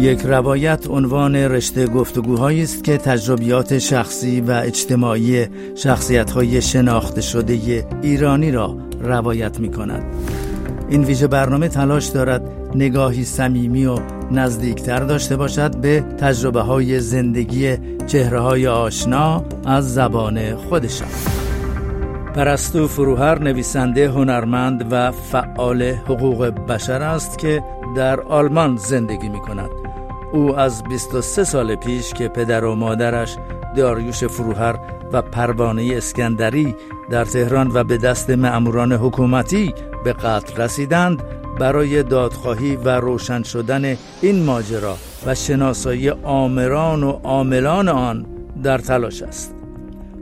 یک روایت عنوان رشته گفتگوهایی است که تجربیات شخصی و اجتماعی شخصیت‌های شناخته شده ایرانی را روایت می کند. این ویژه برنامه تلاش دارد نگاهی صمیمی و نزدیکتر داشته باشد به تجربه های زندگی چهره های آشنا از زبان خودشان. پرستو فروهر نویسنده هنرمند و فعال حقوق بشر است که در آلمان زندگی می کند. او از 23 سال پیش که پدر و مادرش داریوش فروهر و پروانه اسکندری در تهران و به دست معموران حکومتی به قتل رسیدند برای دادخواهی و روشن شدن این ماجرا و شناسایی آمران و عاملان آن در تلاش است.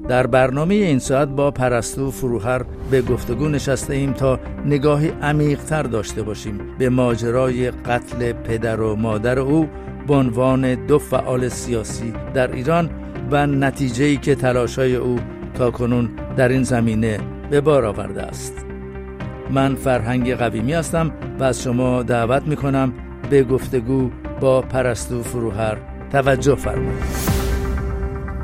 در برنامه این ساعت با پرستو فروهر به گفتگو نشسته ایم تا نگاهی عمیقتر داشته باشیم. به ماجرای قتل پدر و مادر او به عنوان دو فعال سیاسی در ایران و نتیجه‌ای که تلاشای او تا کنون در این زمینه به بار آورده است. من فرهنگ قویمی هستم و از شما دعوت می کنم به گفتگو با پرستو فروهر توجه فرمایید.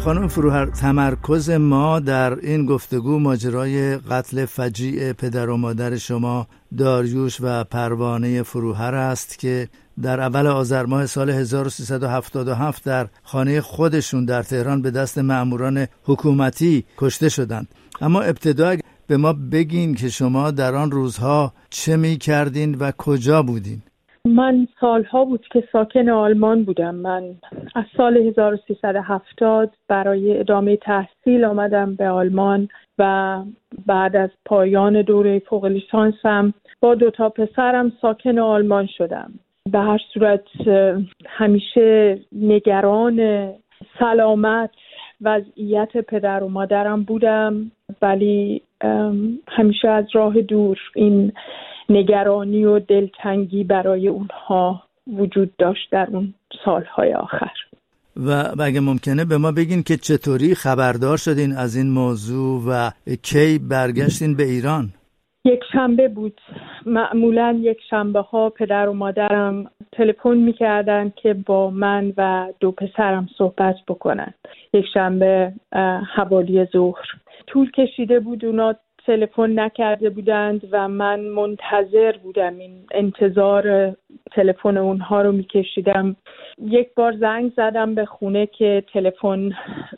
خانم فروهر تمرکز ما در این گفتگو ماجرای قتل فجیع پدر و مادر شما داریوش و پروانه فروهر است که در اول آذر ماه سال 1377 در خانه خودشون در تهران به دست مأموران حکومتی کشته شدند. اما ابتدا به ما بگین که شما در آن روزها چه می کردین و کجا بودین؟ من سالها بود که ساکن آلمان بودم. من از سال 1370 برای ادامه تحصیل آمدم به آلمان و بعد از پایان دوره فوق لیسانسم با دو تا پسرم ساکن آلمان شدم. به هر صورت همیشه نگران سلامت وضعیت پدر و مادرم بودم. ولی همیشه از راه دور این نگرانی و دلتنگی برای اونها وجود داشت در اون سالهای آخر. و اگه ممکنه به ما بگین که چطوری خبردار شدین از این موضوع و کی برگشتین به ایران؟ یک شنبه بود. معمولا یک شنبه ها پدر و مادرم تلفن می‌کردن که با من و دو پسرم صحبت بکنن. یک شنبه حوالی ظهر. طول کشیده بود اونا تلفن نکرده بودند و من منتظر بودم این انتظار تلفن اونها رو میکشیدم. یک بار زنگ زدم به خونه که تلفن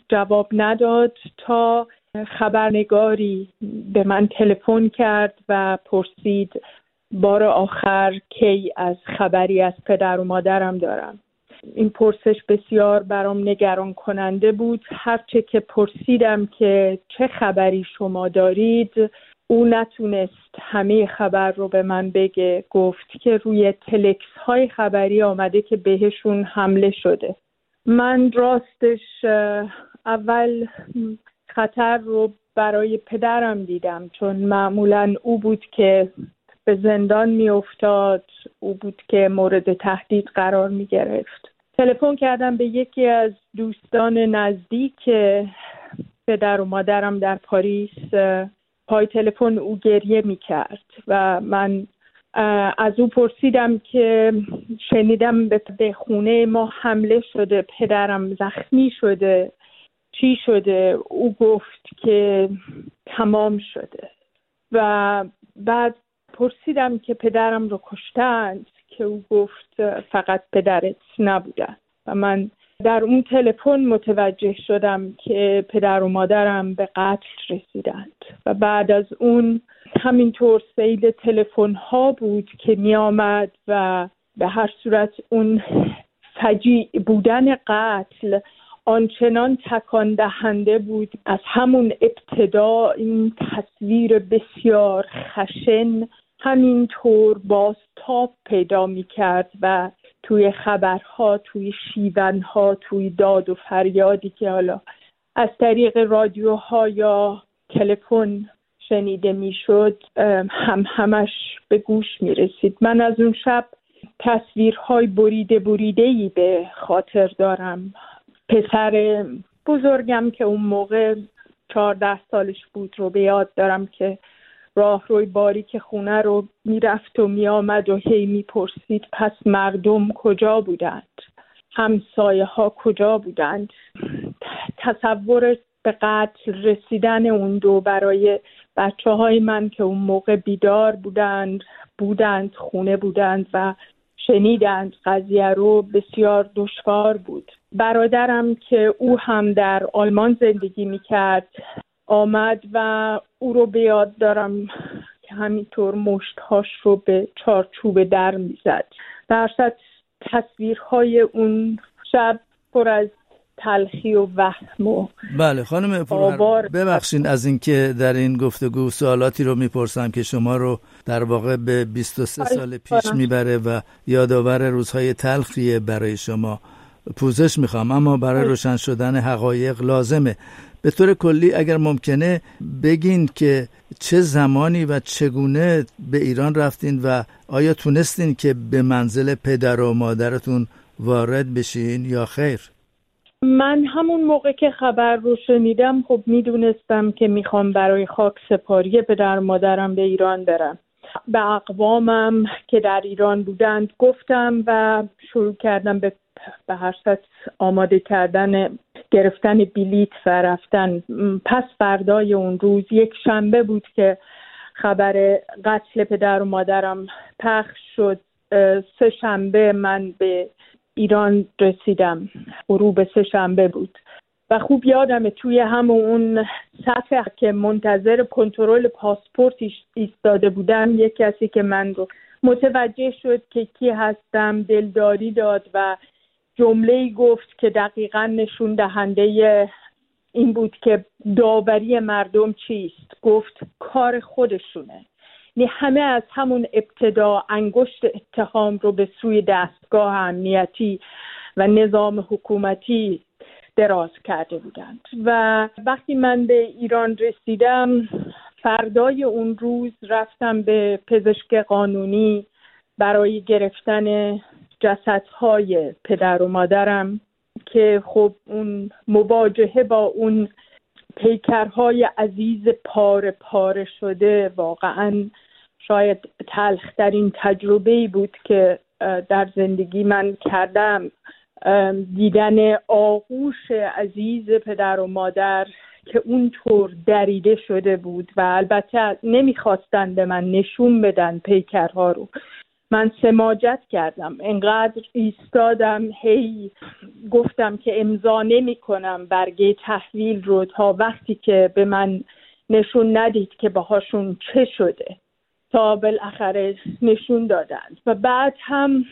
جواب نداد تا خبرنگاری به من تلفن کرد و پرسید بار آخر کی از خبری از پدر و مادرم دارم؟ این پرسش بسیار برام نگران کننده بود. هرچه که پرسیدم که چه خبری شما دارید او نتونست همه خبر رو به من بگه. گفت که روی تلکس های خبری آمده که بهشون حمله شده. من راستش اول خطر رو برای پدرم دیدم چون معمولا او بود که به زندان میافتاد. او بود که مورد تهدید قرار می گرفت تلفن کردم به یکی از دوستان نزدیک پدر و مادرم در پاریس. پای تلفن او گریه می کرد و من از او پرسیدم که شنیدم به خونه ما حمله شده پدرم زخمی شده چی شده؟ او گفت که تمام شده و بعد پرسیدم که پدرم رو کشتند. که او گفت فقط پدرت نبودن. و من در اون تلفن متوجه شدم که پدر و مادرم به قتل رسیدند. و بعد از اون همینطور سیل تلفن ها بود که می آمد و به هر صورت اون فجیع بودن قتل آنچنان تکان دهنده بود از همون ابتدا. این تصویر بسیار خشن همینطور بازتاب پیدا می کرد و توی خبرها توی شیونها توی داد و فریادی که حالا از طریق رادیوها یا تلفن شنیده می‌شد هم همش به گوش می رسید من از اون شب تصویرهای بریده بریده ای به خاطر دارم. پسر بزرگم که اون موقع چهارده سالش بود رو به یاد دارم که راه روی باریک خونه رو می‌رفت و میآمد و هی می‌پرسید پس مردم کجا بودند؟ همسایه ها کجا بودند؟ تصور به قتل رسیدن اون دو برای بچه های من که اون موقع بیدار بودند بودند خونه بودند و شنیدند قضیه رو بسیار دشوار بود. برادرم که او هم در آلمان زندگی می‌کرد آمد و او رو به یاد دارم که همینطور مشتهاش رو به چارچوب در می‌زد. در تصویرهای اون شب پر از تلخی و وهم و بله خانم ببخشین از اینکه در این گفتگو سوالاتی رو می‌پرسم که شما رو در واقع به 23 سال پیش می‌بره و یادآور روزهای تلخیه برای شما پوزش می‌خوام اما برای روشن شدن حقایق لازمه. به طور کلی اگر ممکنه بگین که چه زمانی و چگونه به ایران رفتین و آیا تونستین که به منزل پدر و مادرتون وارد بشین یا خیر؟ من همون موقع که خبر رو شنیدم خب می‌دونستم که می‌خوام برای خاک سپاری پدر مادرم به ایران برم به اقوامم که در ایران بودند گفتم و شروع کردم به به هر آماده کردن گرفتن بلیت و رفتن. پس فردای اون روز یک شنبه بود که خبر قتل پدر و مادرم پخش شد. سه شنبه من به ایران رسیدم. غروب سه شنبه بود. و خوب یادمه توی هم اون صفحه که منتظر کنترل پاسپورت ایستاده بودم یک کسی که من رو متوجه شد که کی هستم دلداری داد و جمله گفت که دقیقا نشون دهنده این بود که داوری مردم چیست. گفت کار خودشونه. یعنی همه از همون ابتدا انگشت اتهام رو به سوی دستگاه امنیتی و نظام حکومتی دراز کرده بودند. و وقتی من به ایران رسیدم فردای اون روز رفتم به پزشک قانونی برای گرفتن جسدهای پدر و مادرم که خب اون مواجهه با اون پیکرهای عزیز پاره پاره شده واقعا شاید تلخترین تجربه بود که در زندگی من کردم. دیدن آغوش عزیز پدر و مادر که اونطور دریده شده بود و البته نمی‌خواستن به من نشون بدن پیکرها رو. من سماجت کردم. انقدر ایستادم هی گفتم که امضا نمی کنم برگه تحویل رو تا وقتی که به من نشون ندید که باهاشون چه شده. تا بالاخره نشون دادند و بعد هم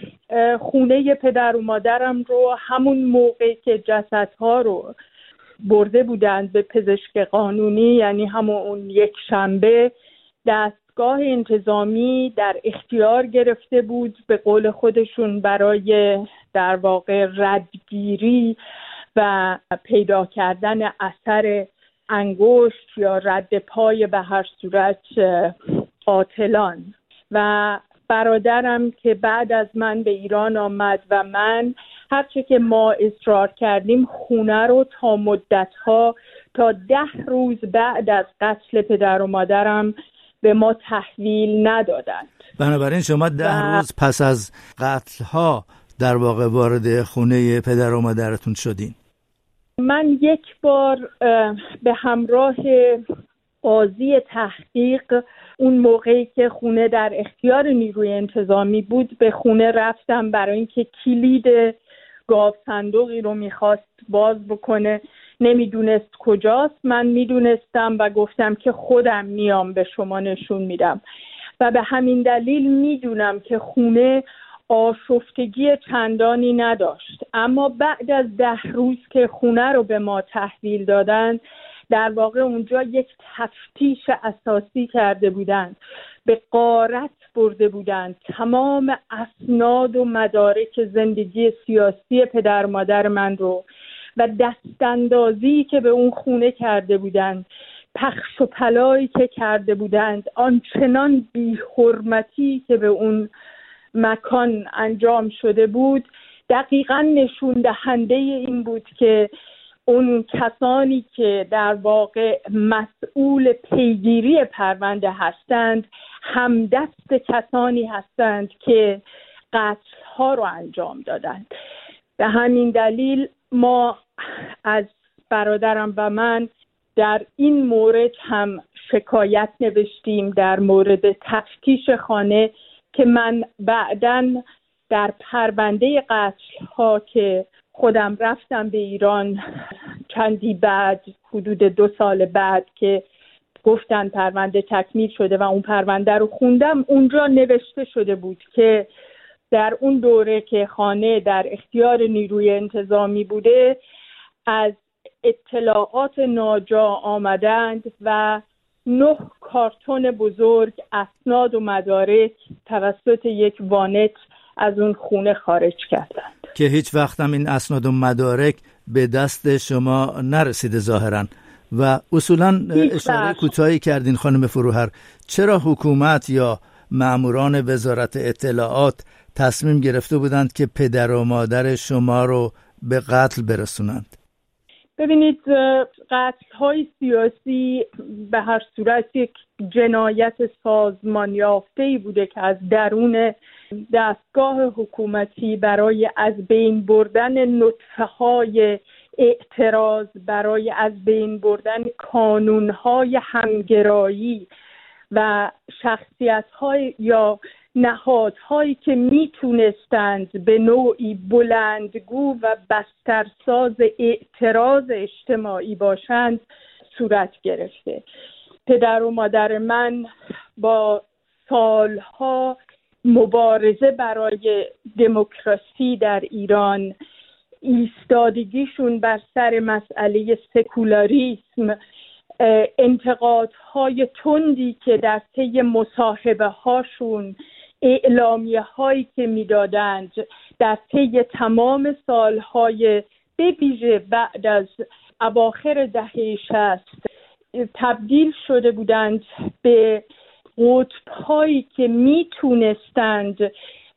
خونه پدر و مادرم رو همون موقع که جسدها رو برده بودند به پزشک قانونی یعنی همون یک شنبه دستگاه انتظامی در اختیار گرفته بود به قول خودشون برای در واقع ردگیری و پیدا کردن اثر انگشت یا رد پای به هر صورت قاتلان. و برادرم که بعد از من به ایران آمد و من هرچه که ما اصرار کردیم خونه رو تا مدتها تا ده روز بعد از قتل پدر و مادرم به ما تحویل ندادند. بنابراین شما ده روز پس از قتل ها در واقع وارد خونه پدر و مادرتون شدین. من یک بار به همراه قاضی تحقیق اون موقعی که خونه در اختیار نیروی انتظامی بود به خونه رفتم برای اینکه کلید گاو صندوقی رو می‌خواست باز بکنه. نمی‌دونست کجاست. من می‌دونستم و گفتم که خودم میام به شما نشون میدم. و به همین دلیل می‌دونم که خونه آشفتگی چندانی نداشت. اما بعد از ده روز که خونه رو به ما تحویل دادن در واقع اونجا یک تفتیش اساسی کرده بودند. به قارت برده بودند. تمام اسناد و مدارک زندگی سیاسی پدر مادر من رو. و دستاندازی که به اون خونه کرده بودند پخش و پلایی که کرده بودند آنچنان بیحرمتی که به اون مکان انجام شده بود دقیقا نشون دهنده این بود که اون کسانی که در واقع مسئول پیگیری پرونده هستند همدست کسانی هستند که قتل ها رو انجام دادند. به همین دلیل ما از برادرم و من در این مورد هم شکایت نوشتیم در مورد تفتیش خانه که من بعدا در پرونده قتل ها که خودم رفتم به ایران چندی بعد حدود دو سال بعد که گفتن پرونده تکمیل شده و اون پرونده رو خوندم اونجا نوشته شده بود که در اون دوره که خانه در اختیار نیروی انتظامی بوده از اطلاعات ناجا آمدند و نه کارتون بزرگ اسناد و مدارک توسط یک وانت از اون خونه خارج کردند. که هیچ وقت هم این اسناد و مدارک به دست شما نرسیده ظاهرا. و اصولا اشاره کوتاهی کردین خانم فروهر چرا حکومت یا معموران وزارت اطلاعات تصمیم گرفته بودند که پدر و مادر شما رو به قتل برسونند. ببینید قتل های سیاسی به هر صورت یک جنایت سازمان یافته بوده که از درون دستگاه حکومتی برای از بین بردن نطفه های اعتراض برای از بین بردن کانون های همگرایی و شخصیت های یا نهادهایی که می‌تونستند به نوعی بلندگو و بسترساز اعتراض اجتماعی باشند صورت گرفته. پدر و مادر من با سالها مبارزه برای دموکراسی در ایران ایستادگیشون بر سر مسئله سکولاریسم انتقادهای تندی که در طی مصاحبه هاشون اعلامیه هایی که می‌دادند در طی تمام سالهای بویژه بعد از اواخر دهه شست تبدیل شده بودند به قطب هایی که می‌تونستند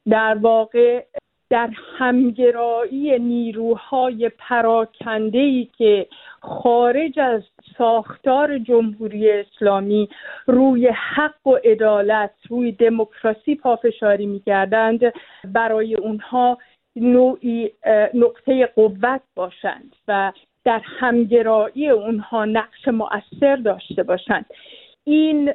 در واقع در همگرایی نیروهای پراکنده که خارج از ساختار جمهوری اسلامی روی حق و عدالت روی دموکراسی پافشاری می‌کردند برای اونها نوعی نقطه قوت باشند و در همگرایی اونها نقش مؤثر داشته باشند. این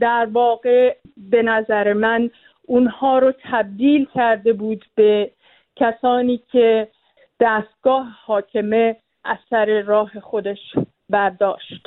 در واقع به نظر من اونها رو تبدیل کرده بود به کسانی که دستگاه حاکمه اثر راه خودش برداشت.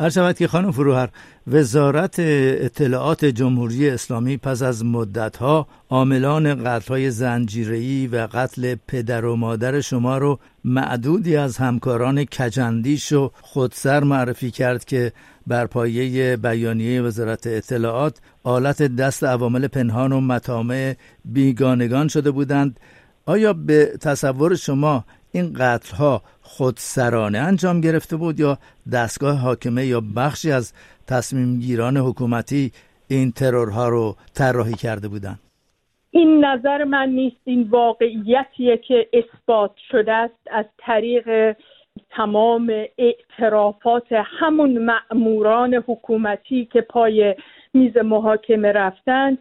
هر شود که خانم فروهر وزارت اطلاعات جمهوری اسلامی پس از مدتها عاملان قتلهای زنجیره‌ای و قتل پدر و مادر شما رو معدودی از همکاران کجندیش و خودسر معرفی کرد که بر پایه بیانیه وزارت اطلاعات آلت دست عوامل پنهان و مطامع بیگانگان شده بودند. آیا به تصور شما این قتل ها خودسرانه انجام گرفته بود یا دستگاه حاکمه یا بخشی از تصمیم گیران حکومتی این ترورها رو طراحی کرده بودند؟ این نظر من نیست. این واقعیتیه که اثبات شده است از طریق تمام اعترافات همون مأموران حکومتی که پای میز محاکمه رفتند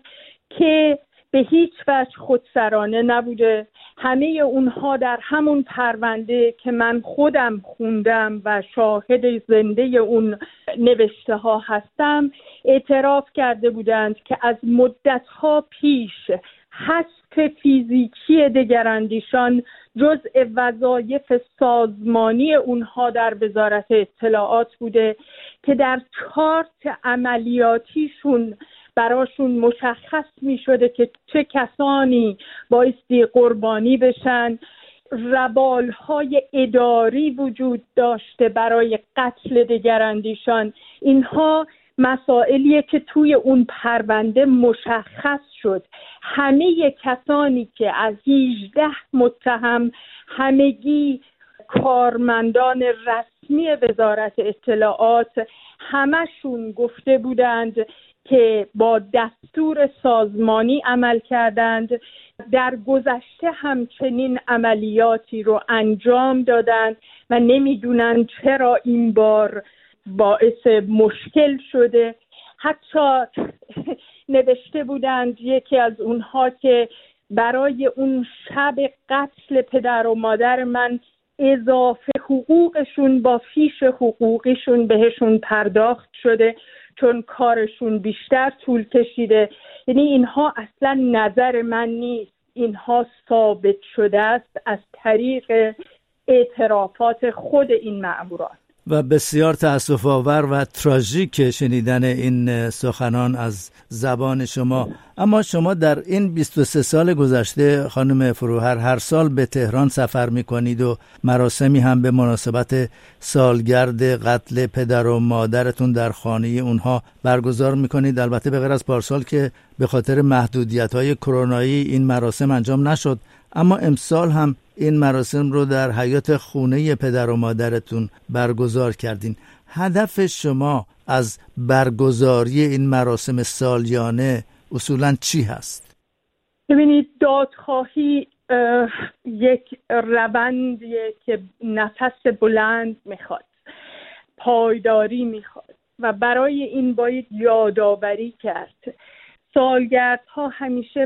که به هیچ وجه خودسرانه نبوده. همه اونها در همون پرونده که من خودم خوندم و شاهد زنده اون نوشته ها هستم اعتراف کرده بودند که از مدت ها پیش حذف فیزیکی دگراندیشان جزء وظایف سازمانی اونها در وزارت اطلاعات بوده که در چارت عملیاتیشون براشون مشخص می شده که چه کسانی بایستی قربانی بشن. ربال های اداری وجود داشته برای قتل دگراندیشان. اینها مسائلیه که توی اون پرونده مشخص شد. همه کسانی که از 18 متهم همگی کارمندان رسمی وزارت اطلاعات همشون گفته بودند که با دستور سازمانی عمل کردند در گذشته همچنین عملیاتی رو انجام دادند و نمی‌دونند چرا این بار باعث مشکل شده. حتی نوشته بودند یکی از اونها که برای اون شب قتل پدر و مادر من اضافه حقوقشون با فیش حقوقیشون بهشون پرداخت شده. چون کارشون بیشتر طول کشیده. یعنی اینها اصلا نظر من نیست. اینها ثابت شده است از طریق اعترافات خود این معموران و بسیار تاسف آور و تراژیک شنیدن این سخنان از زبان شما. اما شما در این 23 سال گذشته خانم فروهر هر سال به تهران سفر می کنید و مراسمی هم به مناسبت سالگرد قتل پدر و مادرتون در خانه اونها برگزار می کنید البته به غیر از پارسال که به خاطر محدودیت های کرونایی این مراسم انجام نشد اما امسال هم این مراسم رو در حیات خونه پدر و مادرتون برگزار کردین. هدف شما از برگزاری این مراسم سالیانه اصولا چی هست؟ ببینید دادخواهی یک روندیه که نفس بلند می‌خواد پایداری می‌خواد و برای این باید یادآوری کرد سالگردها همیشه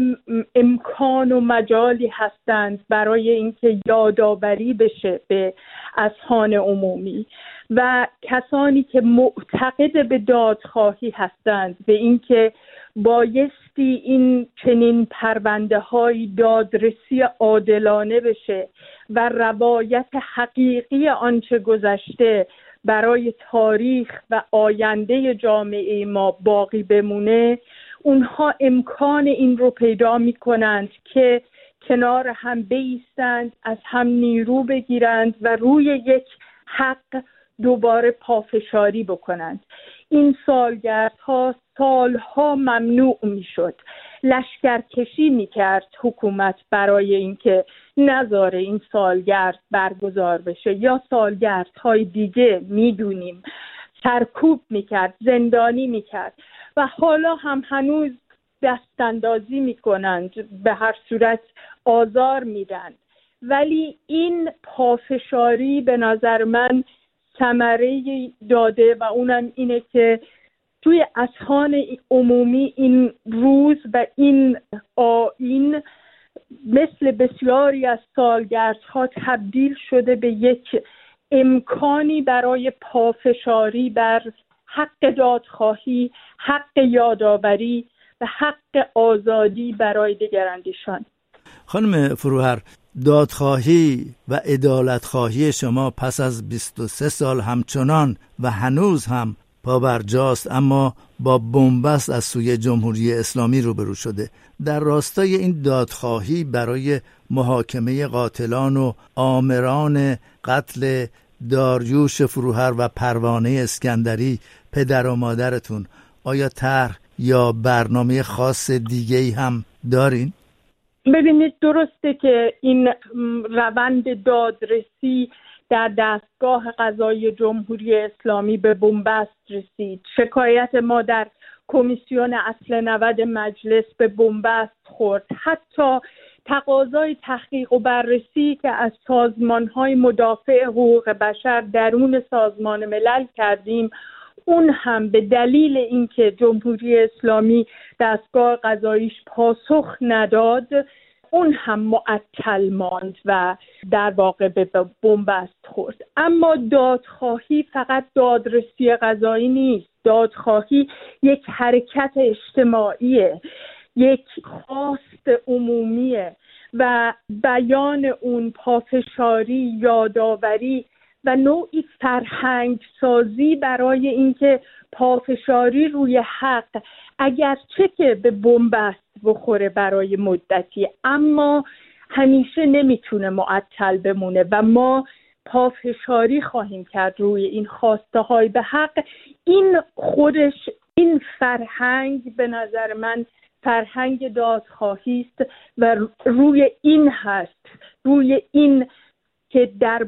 امکان و مجالی هستند برای اینکه یادآوری بشه به اذهان عمومی و کسانی که معتقد به دادخواهی هستند به اینکه بایستی این چنین پرونده های دادرسی عادلانه بشه و روایت حقیقی آنچه گذشته برای تاریخ و آینده جامعه ما باقی بمونه اونها امکان این رو پیدا می کنند که کنار هم بیستند از هم نیرو بگیرند و روی یک حق دوباره پافشاری بکنند. این سالگردها سالها ممنوع می‌شد. لشکرکشی می‌کرد حکومت برای اینکه نذاره این سالگرد برگزار بشه. یا سالگردهای دیگه می‌دونیم. سرکوب می‌کرد زندانی می‌کرد. و حالا هم هنوز دستاندازی می‌کنند. به هر صورت آزار میدن. ولی این پافشاری به نظر من ثمره داده و اونم اینه که توی اصحان عمومی این روز و این آین مثل بسیاری از سالگردها تبدیل شده به یک امکانی برای پافشاری بر حق دادخواهی حق یادآوری و حق آزادی برای دیگراندیشان. خانم فروهر دادخواهی و ادالتخواهی شما پس از 23 سال همچنان و هنوز هم پابرجاست اما با بنبست از سوی جمهوری اسلامی روبرو شده در راستای این دادخواهی برای محاکمه قاتلان و آمران قتل داریوش فروهر و پروانه اسکندری پدر و مادرتون آیا طرح یا برنامه خاص دیگه هم دارین؟ ببینید درسته که این روند دادرسی در دستگاه قضایی جمهوری اسلامی به بنبست رسید. شکایت ما در کمیسیون اصل 90 مجلس به بنبست خورد. حتی تقاضای تحقیق و بررسی که از سازمان های مدافع حقوق بشر درون سازمان ملل کردیم اون هم به دلیل اینکه جمهوری اسلامی دستگاه قضاییش پاسخ نداد اون هم معطل ماند و در واقع به بنبست خورد. اما دادخواهی فقط دادرسی قضایی نیست. دادخواهی یک حرکت اجتماعیه یک خواست عمومیه و بیان اون پافشاری یادآوری و نوعی فرهنگ سازی برای اینکه پافشاری روی حق اگرچه که به بنبست بخوره برای مدتی اما همیشه نمی‌تونه معطل بمونه و ما پافشاری خواهیم کرد روی این خواسته های به حق. این خودش این فرهنگ به نظر من فرهنگ دادخواهی است و روی این هست روی این که در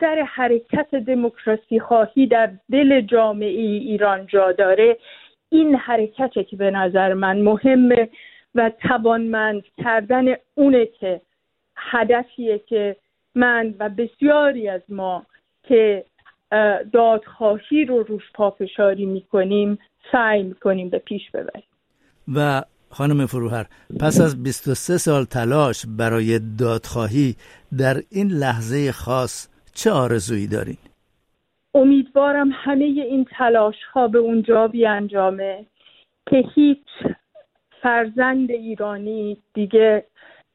بستر حرکت دموکراسی خواهی در دل جامعه ایران جا داره. این حرکته که به نظر من مهمه و توانمند کردن اونه که هدفیه که من و بسیاری از ما که دادخواهی رو روش پافشاری می‌کنیم سعی می‌کنیم به پیش ببریم. و خانم فروهر پس از 23 سال تلاش برای دادخواهی در این لحظه خاص چه آرزویی دارین؟ امیدوارم همه این تلاش ها به اونجا بیانجامه که هیچ فرزند ایرانی دیگه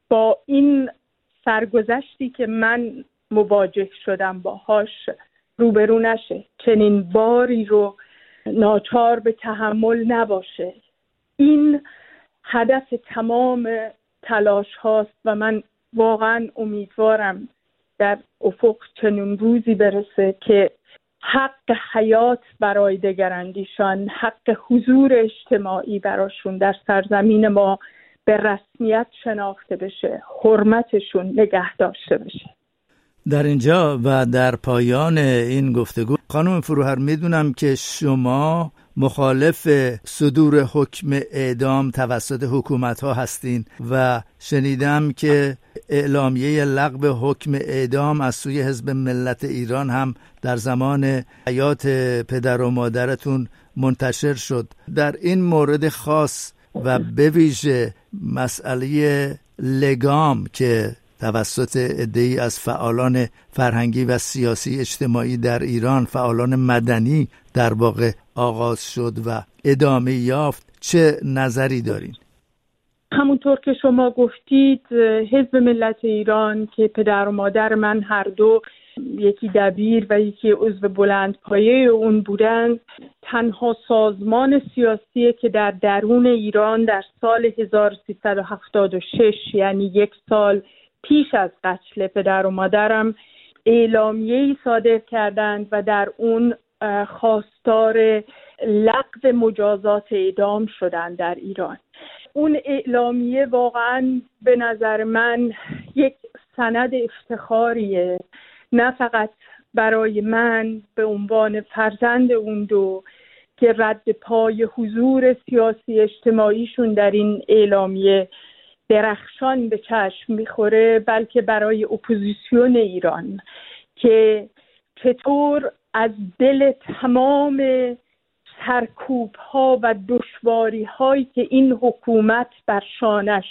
با این سرگذشتی که من مواجه شدم باهاش روبرو نشه چنین باری رو ناچار به تحمل نباشه این هدف تمام تلاش هاست و من واقعا امیدوارم در افق چنین روزی برسه که حق حیات برای دگراندیشان حق حضور اجتماعی براشون در سرزمین ما به رسمیت شناخته بشه حرمتشون نگه داشته بشه. در اینجا و در پایان این گفتگو خانم فروهر می‌دونم که شما مخالف صدور حکم اعدام توسط حکومت ها هستین و شنیدم که اعلامیه لغو حکم اعدام از سوی حزب ملت ایران هم در زمان حیات پدر و مادرتون منتشر شد. در این مورد خاص و به ویژه مسئله لگام که توسط عدهای از فعالان فرهنگی و سیاسی اجتماعی در ایران فعالان مدنی در واقع آغاز شد و ادامه یافت چه نظری دارین؟ همونطور که شما گفتید حزب ملت ایران که پدر و مادر من هر دو یکی دبیر و یکی عضو بلند پایه اون بودند تنها سازمان سیاسی که در درون ایران در سال 1376 یعنی یک سال پیش از قتل پدر و مادرم اعلامیه ای صادر کردند و در اون خواستار لغو مجازات اعدام شدند در ایران. اون اعلامیه واقعا به نظر من یک سند افتخاریه. نه فقط برای من به عنوان فرزند اون دو که رد پای حضور سیاسی اجتماعیشون در این اعلامیه درخشان به چشم می‌خوره بلکه برای اپوزیسیون ایران که چطور از دل تمام سرکوب ها و دشواری هایی که این حکومت بر شانش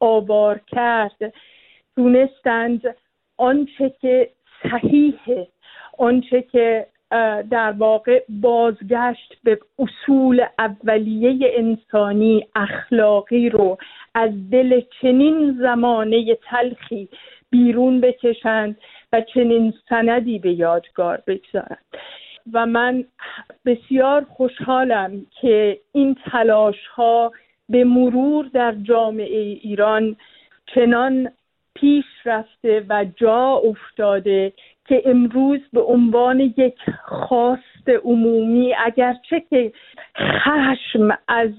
آوار کرد دونستند آنچه که صحیحه آنچه که در واقع بازگشت به اصول اولیه انسانی اخلاقی رو از دل چنین زمانه تلخی بیرون بکشند و چنین سندی به یادگار بگذارند و من بسیار خوشحالم که این تلاش ها به مرور در جامعه ایران چنان پیش رفته و جا افتاده که امروز به عنوان یک خواست عمومی اگرچه که خشم از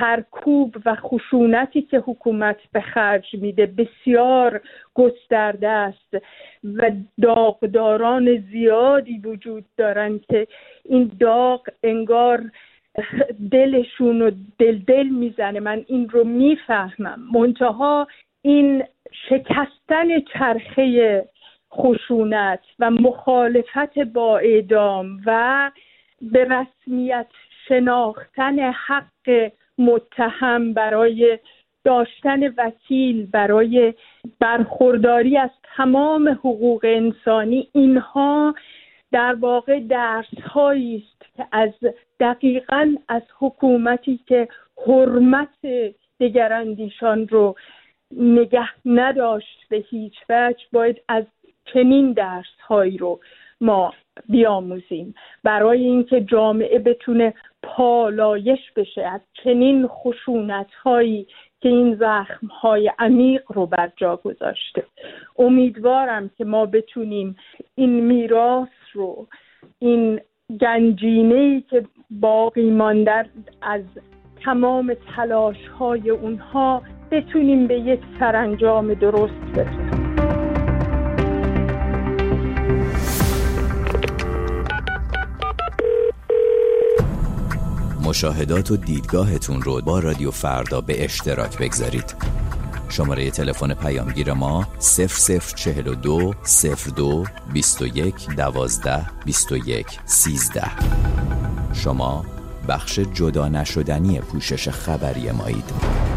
سرکوب و خشونتی که حکومت به خرج میده بسیار گسترده است و داغداران زیادی وجود دارند که این داغ انگار دلشون رو دل دل می‌زنه. من این رو می‌فهمم. منتها این شکستن چرخه خشونت و مخالفت با اعدام و به رسمیت شناختن حق متهم برای داشتن وکیل برای برخورداری از تمام حقوق انسانی. اینها در واقع درس است که از دقیقا از حکومتی که حرمت دگراندیشان رو نگه نداشت به هیچ وجه باید از چنین درس هایی رو ما بیاموزیم. برای اینکه جامعه بتونه پالایش بشه از چنین خشونت هایی که این زخم های عمیق رو بر جا گذاشته. امیدوارم که ما بتونیم این میراث رو این گنجینه ای که باقی مانده از تمام تلاش های اونها بتونیم به یک سرانجام درست برسیم مشاهدات و دیدگاهتون رو با رادیو فردا به اشتراک بگذارید. شماره تلفن پیامگیر ما 0042 02 21 12 21 13 شما بخش جدا نشدنی پوشش خبری مایید.